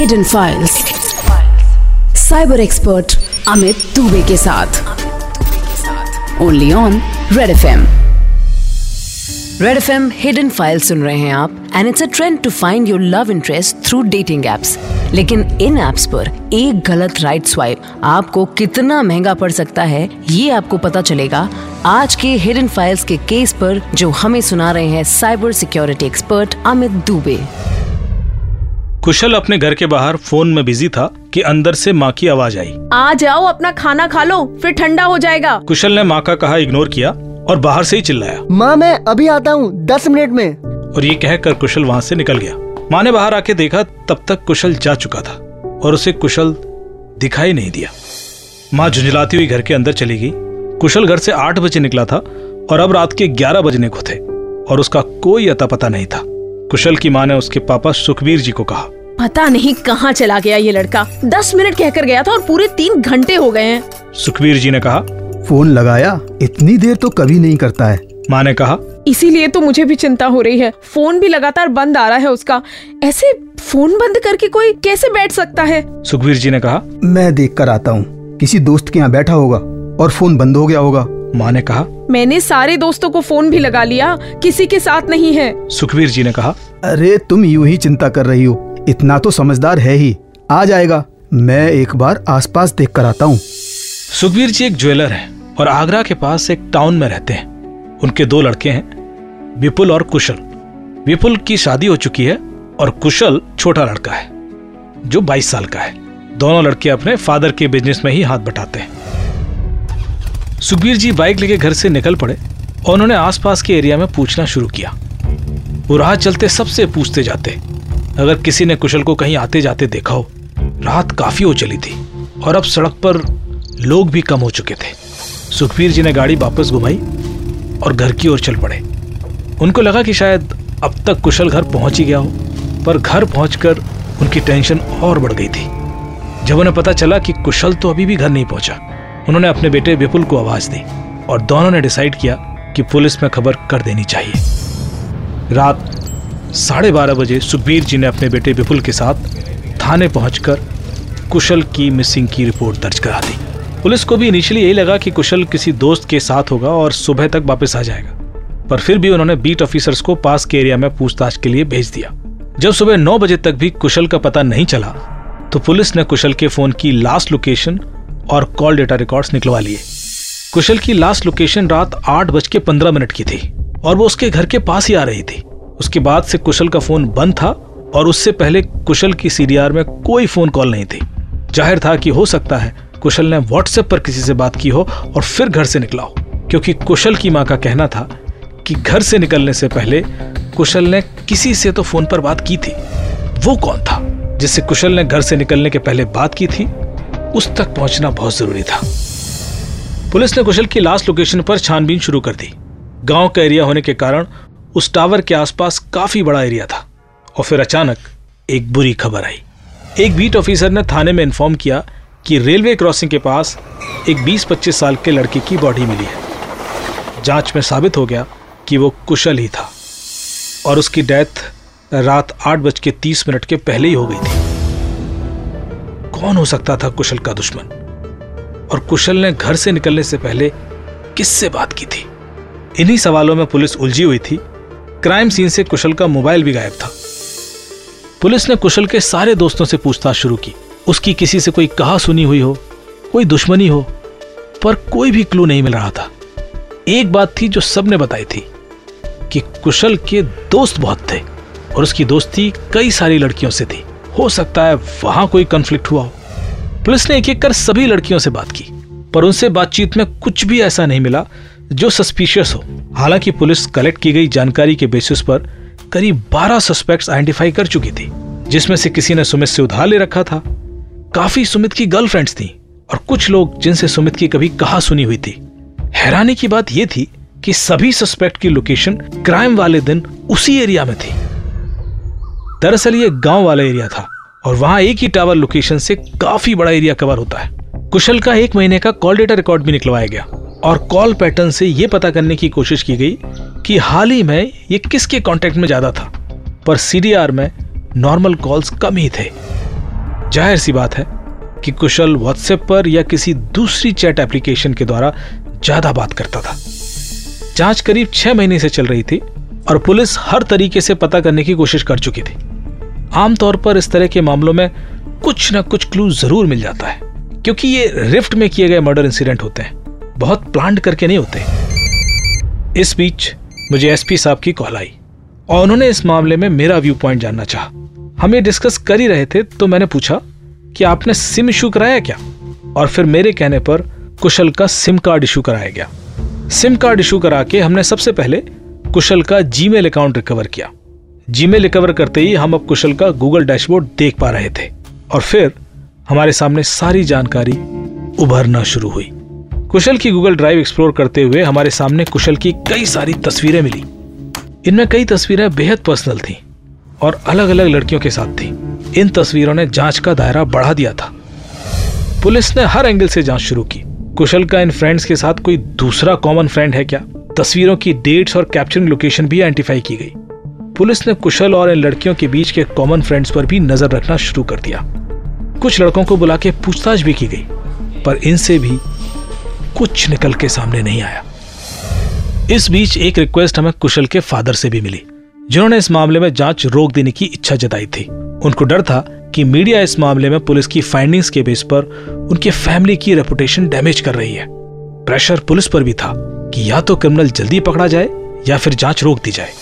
Hidden files cyber expert Amit Dubey के साथ. Only on red F M red F M hidden file सुन रहे हैं आप and it's a trend to find your love interest through dating apps लेकिन इन apps पर एक गलत राइट स्वाइप आपको कितना महँगा पड़ सकता है, ये आपको पता चलेगा आज के हिडन फाइल्स के केस पर जो हमें सुना रहे हैं cyber security expert Amit Dubey Kushal अपने घर के बाहर फ़ोन में बिज़ी था कि अंदर से माँ की आवाज़ आई। आ जाओ अपना खाना खा लो फिर ठंडा हो जाएगा। कुशल ने माँ का कहा इग्नोर किया और बाहर से ही चिल्लाया। माँ मैं अभी आता हूँ दस मिनट में। और ये कहकर कुशल वहाँ से निकल गया। माँ ने बाहर आके देखा तब तक कुशल जा चुका था और उसे कुशल दिखाई नहीं दिया। माँ झुंझलाती हुई घर के अंदर चली गई। कुशल घर से आठ बजे निकला था और अब रात के ग्यारह बजने को थे और उसका कोई अता पता नहीं था। कुशल की माँ ने उसके पापा सुखबीर जी को कहा। पता नहीं कहाँ चला गया ये लड़का। दस मिनट कहकर गया था और पूरे तीन घंटे हो गए हैं। सुखबीर जी ने कहा फ़ोन लगाया इतनी देर तो कभी नहीं करता है। माँ ने कहा इसीलिए तो मुझे भी चिंता हो रही है। फ़ोन भी लगातार बंद आ रहा है उसका। ऐसे फ़ोन बंद करके कोई कैसे बैठ सकता है? सुखबीर जी ने कहा मैं देख कर आता हूँ। किसी दोस्त के यहाँ बैठा होगा और फ़ोन बंद हो गया होगा। माँ ने कहा मैंने सारे दोस्तों को फ़ोन भी लगा लिया किसी के साथ नहीं है। सुखबीर जी ने कहा अरे तुम यूँ ही चिंता कर रही हो। इतना तो समझदार है ही। आ जाएगा। मैं एक बार आसपास देख कर आता हूँ। सुखबीर जी एक ज्वेलर है और आगरा के पास एक टाउन में रहते हैं। उनके दो लड़के हैं विपुल और कुशल। विपुल की शादी हो चुकी है और कुशल छोटा लड़का है जो 22 साल का है। दोनों लड़के अपने फादर के बिज़नेस में ही हाथ बटाते हैं। सुखबीर जी बाइक लेके घर से निकल पड़े और उन्होंने आसपास के एरिया में पूछना शुरू किया। वो राह चलते सबसे पूछते जाते। अगर किसी ने कुशल को कहीं आते जाते देखा हो, रात काफ़ी हो चली थी और अब सड़क पर लोग भी कम हो चुके थे। सुखबीर जी ने गाड़ी वापस घुमाई और घर की ओर चल पड़े। उनको लगा कि शायद अब तक कुशल घर पहुँच ही गया हो, पर घर पहुंचकर उनकी टेंशन और बढ़ गई थी। जब उन्हें पता चला कि कुशल तो अभी भी घर नहीं पहुँचा उन्होंने अपने बेटे विपुल को आवाज़ दी और दोनों ने डिसाइड किया कि पुलिस में खबर कर देनी चाहिए। रात साढ़े बारह बजे सुखबीर जी ने अपने बेटे विपुल के साथ थाने पहुंचकर कुशल की मिसिंग की रिपोर्ट दर्ज करा दी। पुलिस को भी इनिशियली यही लगा कि कुशल किसी दोस्त के साथ होगा और सुबह तक वापस आ जाएगा। पर फिर भी उन्होंने बीट ऑफिसर्स को पास के एरिया में पूछताछ के लिए भेज दिया। जब सुबह नौ बजे तक भी कुशल का पता नहीं चला तो पुलिस ने कुशल के फ़ोन की लास्ट लोकेशन और कॉल डेटा रिकॉर्ड्स निकलवा लिए। कुशल की लास्ट लोकेशन रात आठ बज के पंद्रह मिनट की थी और वो उसके घर के पास ही आ रही थी। उसके बाद से कुशल का फ़ोन बंद था और उससे पहले कुशल की सीडीआर में कोई फ़ोन कॉल नहीं थी। ज़ाहिर था कि हो सकता है कुशल ने व्हाट्सएप पर किसी से बात की हो और फिर घर से निकला हो, क्योंकि कुशल की माँ का कहना था कि घर से निकलने से पहले कुशल ने किसी से तो फ़ोन पर बात की थी। वो कौन था जिससे कुशल ने घर से निकलने के पहले बात की थी उस तक पहुँचना बहुत ज़रूरी था। पुलिस ने कुशल की लास्ट लोकेशन पर छानबीन शुरू कर दी। गाँव का एरिया होने के कारण उस टावर के आसपास काफ़ी बड़ा एरिया था और फिर अचानक एक बुरी खबर आई। एक बीट ऑफिसर ने थाने में इन्फॉर्म किया कि रेलवे क्रॉसिंग के पास एक 20-25 साल के लड़के की बॉडी मिली है। जाँच में साबित हो गया कि वो कुशल ही था और उसकी डेथ रात आठ बज के तीस मिनट के पहले ही हो गई थी। कौन हो सकता था कुशल का दुश्मन? और कुशल ने घर से निकलने से पहले किससे बात की थी? इन्हीं सवालों में पुलिस उलझी हुई थी। क्राइम सीन से कुशल का मोबाइल भी गायब था। पुलिस ने कुशल के सारे दोस्तों से पूछताछ शुरू की। उसकी किसी से कोई कहा सुनी हुई हो, कोई दुश्मनी हो, पर कोई भी क्लू नहीं मिल रहा था। एक बात थी जो सबने बताई थी कि कुशल के दोस्त बहुत थे, और उसकी दोस्ती कई सारी लड़कियों से थी। हो सकता है वहाँ कोई कंफ्लिक्ट हुआ हो। पुलिस ने एक एक कर सभी लड़कियों से बात की, पर उनसे बातचीत में कुछ भी ऐसा नहीं मिला जो सस्पिशियस हो। हालाँकि पुलिस कलेक्ट की गई जानकारी के बेसिस पर करीब 12 सस्पेक्ट्स आइडेंटिफाई कर चुकी थी, जिसमें से किसी ने सुमित से उधार ले रखा था। काफ़ी सुमित की गर्लफ्रेंड्स थी, और कुछ लोग जिनसे सुमित की कभी कहा सुनी हुई थी। हैरानी की बात यह थी कि सभी सस्पेक्ट की लोकेशन क्राइम वाले दिन उसी एरिया में थी। दरअसल ये गाँव वाला एरिया था और वहाँ एक ही टावर लोकेशन से काफ़ी बड़ा एरिया कवर होता है। कुशल का एक महीने का कॉल डेटा रिकॉर्ड भी निकलवाया गया और कॉल पैटर्न से यह पता करने की कोशिश की गई कि हाल ही में ये किसके कांटेक्ट में ज़्यादा था, पर सीडीआर में नॉर्मल कॉल्स कम ही थे। ज़ाहिर सी बात है कि कुशल व्हाट्सएप पर या किसी दूसरी चैट एप्लीकेशन के द्वारा ज़्यादा बात करता था। जाँच करीब छह महीने से चल रही थी और पुलिस हर तरीके से पता करने की कोशिश कर चुकी थी। आमतौर पर इस तरह के मामलों में कुछ ना कुछ क्लू ज़रूर मिल जाता है, क्योंकि ये रिफ्ट में किए गए मर्डर इंसिडेंट होते हैं, बहुत प्लान करके नहीं होते। इस बीच मुझे एसपी साहब की कॉल आई, और उन्होंने इस मामले में मेरा व्यू पॉइंट जानना चाहा। हम ये डिस्कस कर ही रहे थे तो मैंने पूछा कि आपने सिम इशू कराया क्या? और फिर मेरे कहने पर कुशल का सिम कार्ड इशू कराया गया। सिम कार्ड इशू करा के हमने सबसे पहले कुशल का जीमेल अकाउंट रिकवर किया। जीमेल रिकवर करते ही हम अब कुशल का गूगल डैशबोर्ड देख पा रहे थे और फिर हमारे सामने सारी जानकारी उभरना शुरू हुई। कुशल की गूगल ड्राइव एक्सप्लोर करते हुए हमारे सामने कुशल की कई सारी तस्वीरें मिली। इनमें कई तस्वीरें बेहद पर्सनल थीं और अलग अलग लड़कियों के साथ थी। इन तस्वीरों ने जाँच का दायरा बढ़ा दिया था। पुलिस ने हर एंगल से जाँच शुरू की। कुशल का इन फ्रेंड्स के साथ कोई दूसरा कॉमन फ्रेंड है क्या? तस्वीरों की डेट्स और कैप्चरिंग लोकेशन भी आइडेंटिफाई की गई। पुलिस ने कुशल और इन लड़कियों के बीच के कॉमन फ्रेंड्स पर भी नज़र रखना शुरू कर दिया। कुछ लड़कों को बुला के पूछताछ भी की गई, पर इनसे भी कुछ निकल के सामने नहीं आया। इस बीच एक रिक्वेस्ट हमें कुशल के फादर से भी मिली, जिन्होंने इस मामले में जाँच रोक देने की इच्छा जताई थी। उनको डर था कि मीडिया इस मामले में पुलिस की फाइंडिंग्स के बेस पर उनके फैमिली की रेपुटेशन डैमेज कर रही है। प्रेशर पुलिस पर भी था। कि या तो क्रिमिनल जल्दी पकड़ा जाए या फिर जाँच रोक दी जाए।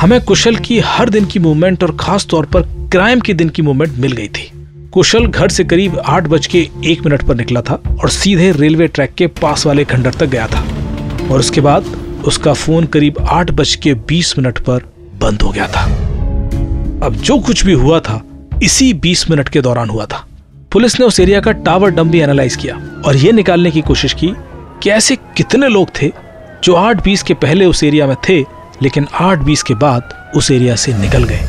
हमें कुशल की हर दिन की मूवमेंट और खास तौर पर क्राइम के दिन की मूवमेंट मिल गई थी। कुशल घर से करीब आठ बज के एक मिनट पर निकला था और सीधे रेलवे ट्रैक के पास वाले खंडर तक गया था। और उसके बाद उसका फ़ोन करीब आठ बज के बीस मिनट पर बंद हो गया था। अब जो कुछ भी हुआ था, इसी बीस मिनट के दौरान हुआ था। पुलिस ने उस एरिया का टावर डम भी एनालाइज किया और यह निकालने की कोशिश की कि ऐसे कितने लोग थे जो आठ बीस के पहले उस एरिया में थे, लेकिन आठ बीस के बाद उस एरिया से निकल गए।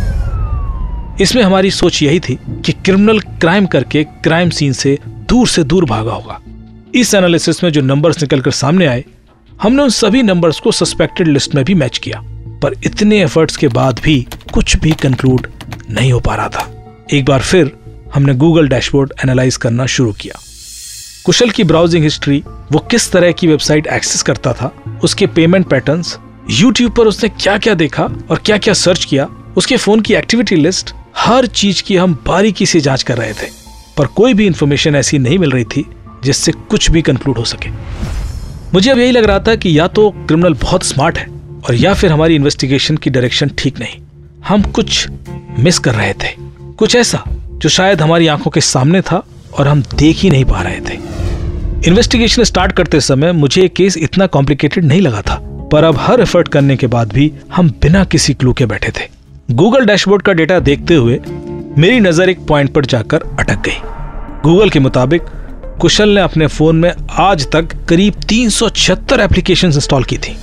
इसमें हमारी सोच यही थी कि क्रिमिनल क्राइम करके क्राइम सीन से दूर से दूर भागा होगा। इस एनालिसिस में जो नंबर्स निकलकर सामने आए, हमने उन सभी नंबर्स को सस्पेक्टेड लिस्ट में भी मैच किया, पर इतने एफर्ट्स के बाद भी कुछ भी कंक्लूड नहीं हो पा रहा था। एक बार फिर हमने गूगल डैशबोर्ड एनालाइज करना शुरू किया। कुशल की ब्राउजिंग हिस्ट्री वो किस तरह की वेबसाइट एक्सेस करता था, उसके पेमेंट पैटर्न्स यूट्यूब पर उसने क्या क्या देखा और क्या क्या सर्च किया, उसके फ़ोन की एक्टिविटी लिस्ट हर चीज़ की हम बारीकी से जाँच कर रहे थे। पर कोई भी इंफॉर्मेशन ऐसी नहीं मिल रही थी, जिससे कुछ भी कंक्लूड हो सके। मुझे अब यही लग रहा था कि या तो क्रिमिनल बहुत स्मार्ट है और या फिर हमारी इन्वेस्टिगेशन की डायरेक्शन ठीक नहीं। हम कुछ मिस कर रहे थे। कुछ ऐसा, जो शायद हमारी आँखों के सामने था और हम देख ही नहीं पा रहे थे। इन्वेस्टिगेशन स्टार्ट करते समय मुझे एक केस इतना कॉम्प्लिकेटेड नहीं लगा था, पर अब हर एफर्ट करने के बाद भी हम बिना किसी क्लू के बैठे थे। गूगल डैशबोर्ड का डेटा देखते हुए मेरी नज़र एक पॉइंट पर जाकर अटक गई। गूगल के मुताबिक, कुशल ने अपने फ़ोन में आज तक करीब तीन सौ छिहत्तर एप्लीकेशन इंस्टॉल की थी।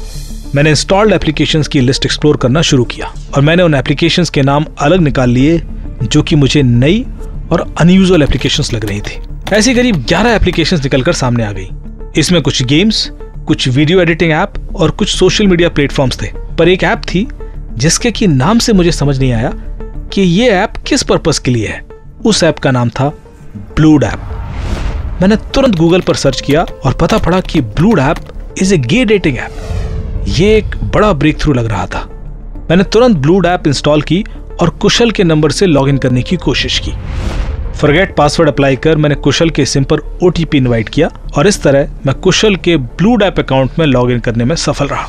मैंने इंस्टॉल्ड एप्लीकेशन की लिस्ट एक्सप्लोर करना शुरू किया और मैंने उन एप्लीकेशन के नाम अलग निकाल लिए जो कि मुझे नई और अनयूजल एप्लीकेशन लग रही थी। ऐसी करीब 11 एप्लीकेशन निकलकर सामने आ गई। इसमें कुछ गेम्स कुछ वीडियो एडिटिंग ऐप और कुछ सोशल मीडिया प्लेटफॉर्म्स थे। पर एक ऐप थी, जिसके की नाम से मुझे समझ नहीं आया कि ये ऐप किस पर्पस के लिए है। उस ऐप का नाम था ब्लूड ऐप मैंने तुरंत गूगल पर सर्च किया और पता पड़ा कि Blued app is a gay dating app ये एक बड़ा ब्रेक थ्रू लग रहा था। मैंने तुरंत ब्लूड ऐप इंस्टॉल की और कुशल के नंबर से लॉगिन करने की कोशिश की। फॉरगेट पासवर्ड अप्लाई कर मैंने कुशल के सिम पर ओटीपी इनवाइट किया और इस तरह मैं कुशल के ब्लू ऐप अकाउंट में लॉगिन करने में सफल रहा।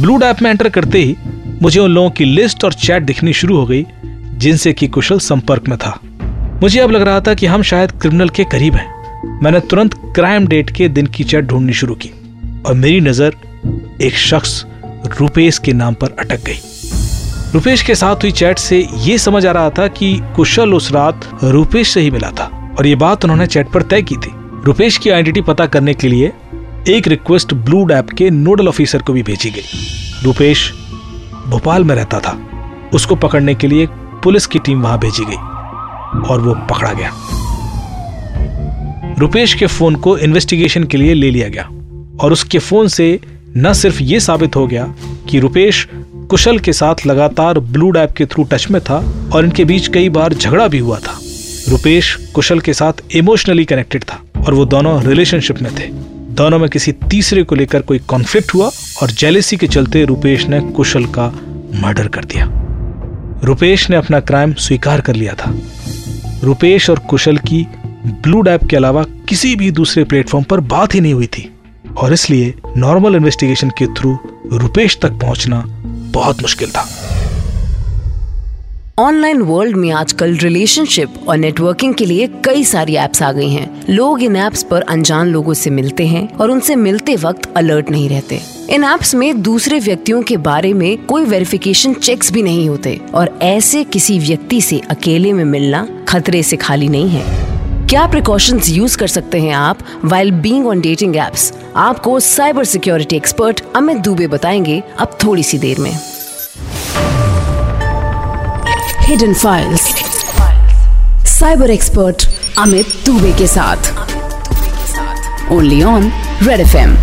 ब्लू ऐप में एंटर करते ही मुझे उन लोगों की लिस्ट और चैट दिखनी शुरू हो गई, जिनसे कि कुशल संपर्क में था। मुझे अब लग रहा था कि हम शायद क्रिमिनल के करीब हैं। मैंने तुरंत क्राइम डेट के दिन की चैट ढूंढनी शुरू की और मेरी नज़र एक शख्स रुपेश के नाम पर अटक गई। रुपेश के साथ हुई चैट से ये समझ आ रहा था कि कुशल उस रात रुपेश से ही मिला था और ये बात उन्होंने चैट पर तय की थी। रुपेश की आइडेंटिटी पता करने के लिए एक रिक्वेस्ट ब्लू डैप के नोडल ऑफिसर को भी भेजी गई। रुपेश भोपाल में रहता था। उसको पकड़ने के लिए पुलिस की टीम वहाँ भेजी गई और वो पकड़ा गया। रुपेश के फ़ोन को इन्वेस्टिगेशन के लिए ले लिया गया और उसके फ़ोन से न सिर्फ़ ये साबित हो गया कि रुपेश कुशल के साथ लगातार ब्लू ऐप के थ्रू टच में था और इनके बीच कई बार झगड़ा भी हुआ था। रुपेश कुशल के साथ इमोशनली कनेक्टेड था और वो दोनों रिलेशनशिप में थे। दोनों में किसी तीसरे को लेकर कोई कॉन्फ्लिक्ट हुआ और जेलेसी के चलते रुपेश ने कुशल का मर्डर कर दिया। रुपेश ने अपना क्राइम स्वीकार कर लिया था। रुपेश और कुशल की ब्लू डैप के अलावा किसी भी दूसरे प्लेटफॉर्म पर बात ही नहीं हुई थी। और इसलिए नॉर्मल इन्वेस्टिगेशन के थ्रू रुपेश तक पहुँचना बहुत मुश्किल था। ऑनलाइन वर्ल्ड में आजकल रिलेशनशिप और नेटवर्किंग के लिए कई सारी एप्स आ गई हैं। लोग इन एप्स पर अनजान लोगों से मिलते हैं और उनसे मिलते वक्त अलर्ट नहीं रहते। इन एप्स में दूसरे व्यक्तियों के बारे में कोई वेरिफिकेशन चेक्स भी नहीं होते और ऐसे किसी व्यक्ति से अकेले में मिलना खतरे से खाली नहीं है। क्या प्रिकॉशंस यूज़ कर सकते हैं आप while being on dating apps आपको cyber security expert Amit Dubey बताएँगे अब थोड़ी सी देर में। Hidden files cyber expert Amit Dubey के साथ। Only on red FM